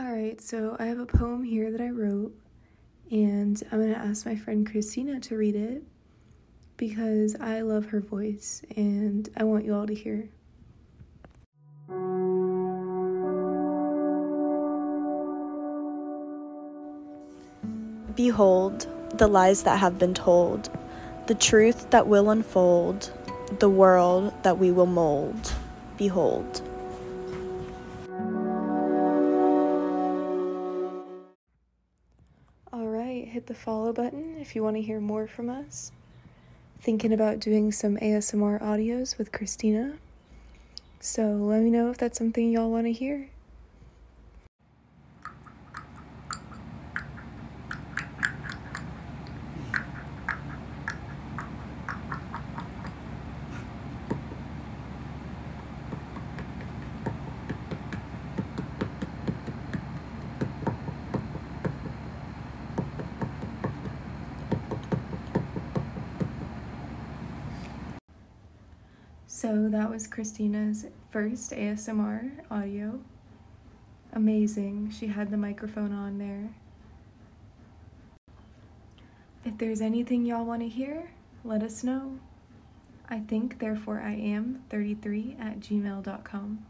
Alright, so I have a poem here that I wrote, and I'm going to ask my friend Christina to read it because I love her voice and I want you all to hear. Behold the lies that have been told, the truth that will unfold, the world that we will mold. Behold. Alright, hit the follow button if you want to hear more from us. Thinking about doing some ASMR audios with Christina. So let me know if that's something y'all want to hear. So that was Christina's first ASMR audio. Amazing. She had the microphone on there. If there's anything y'all want to hear, let us know. I think, therefore I am 33 at gmail.com.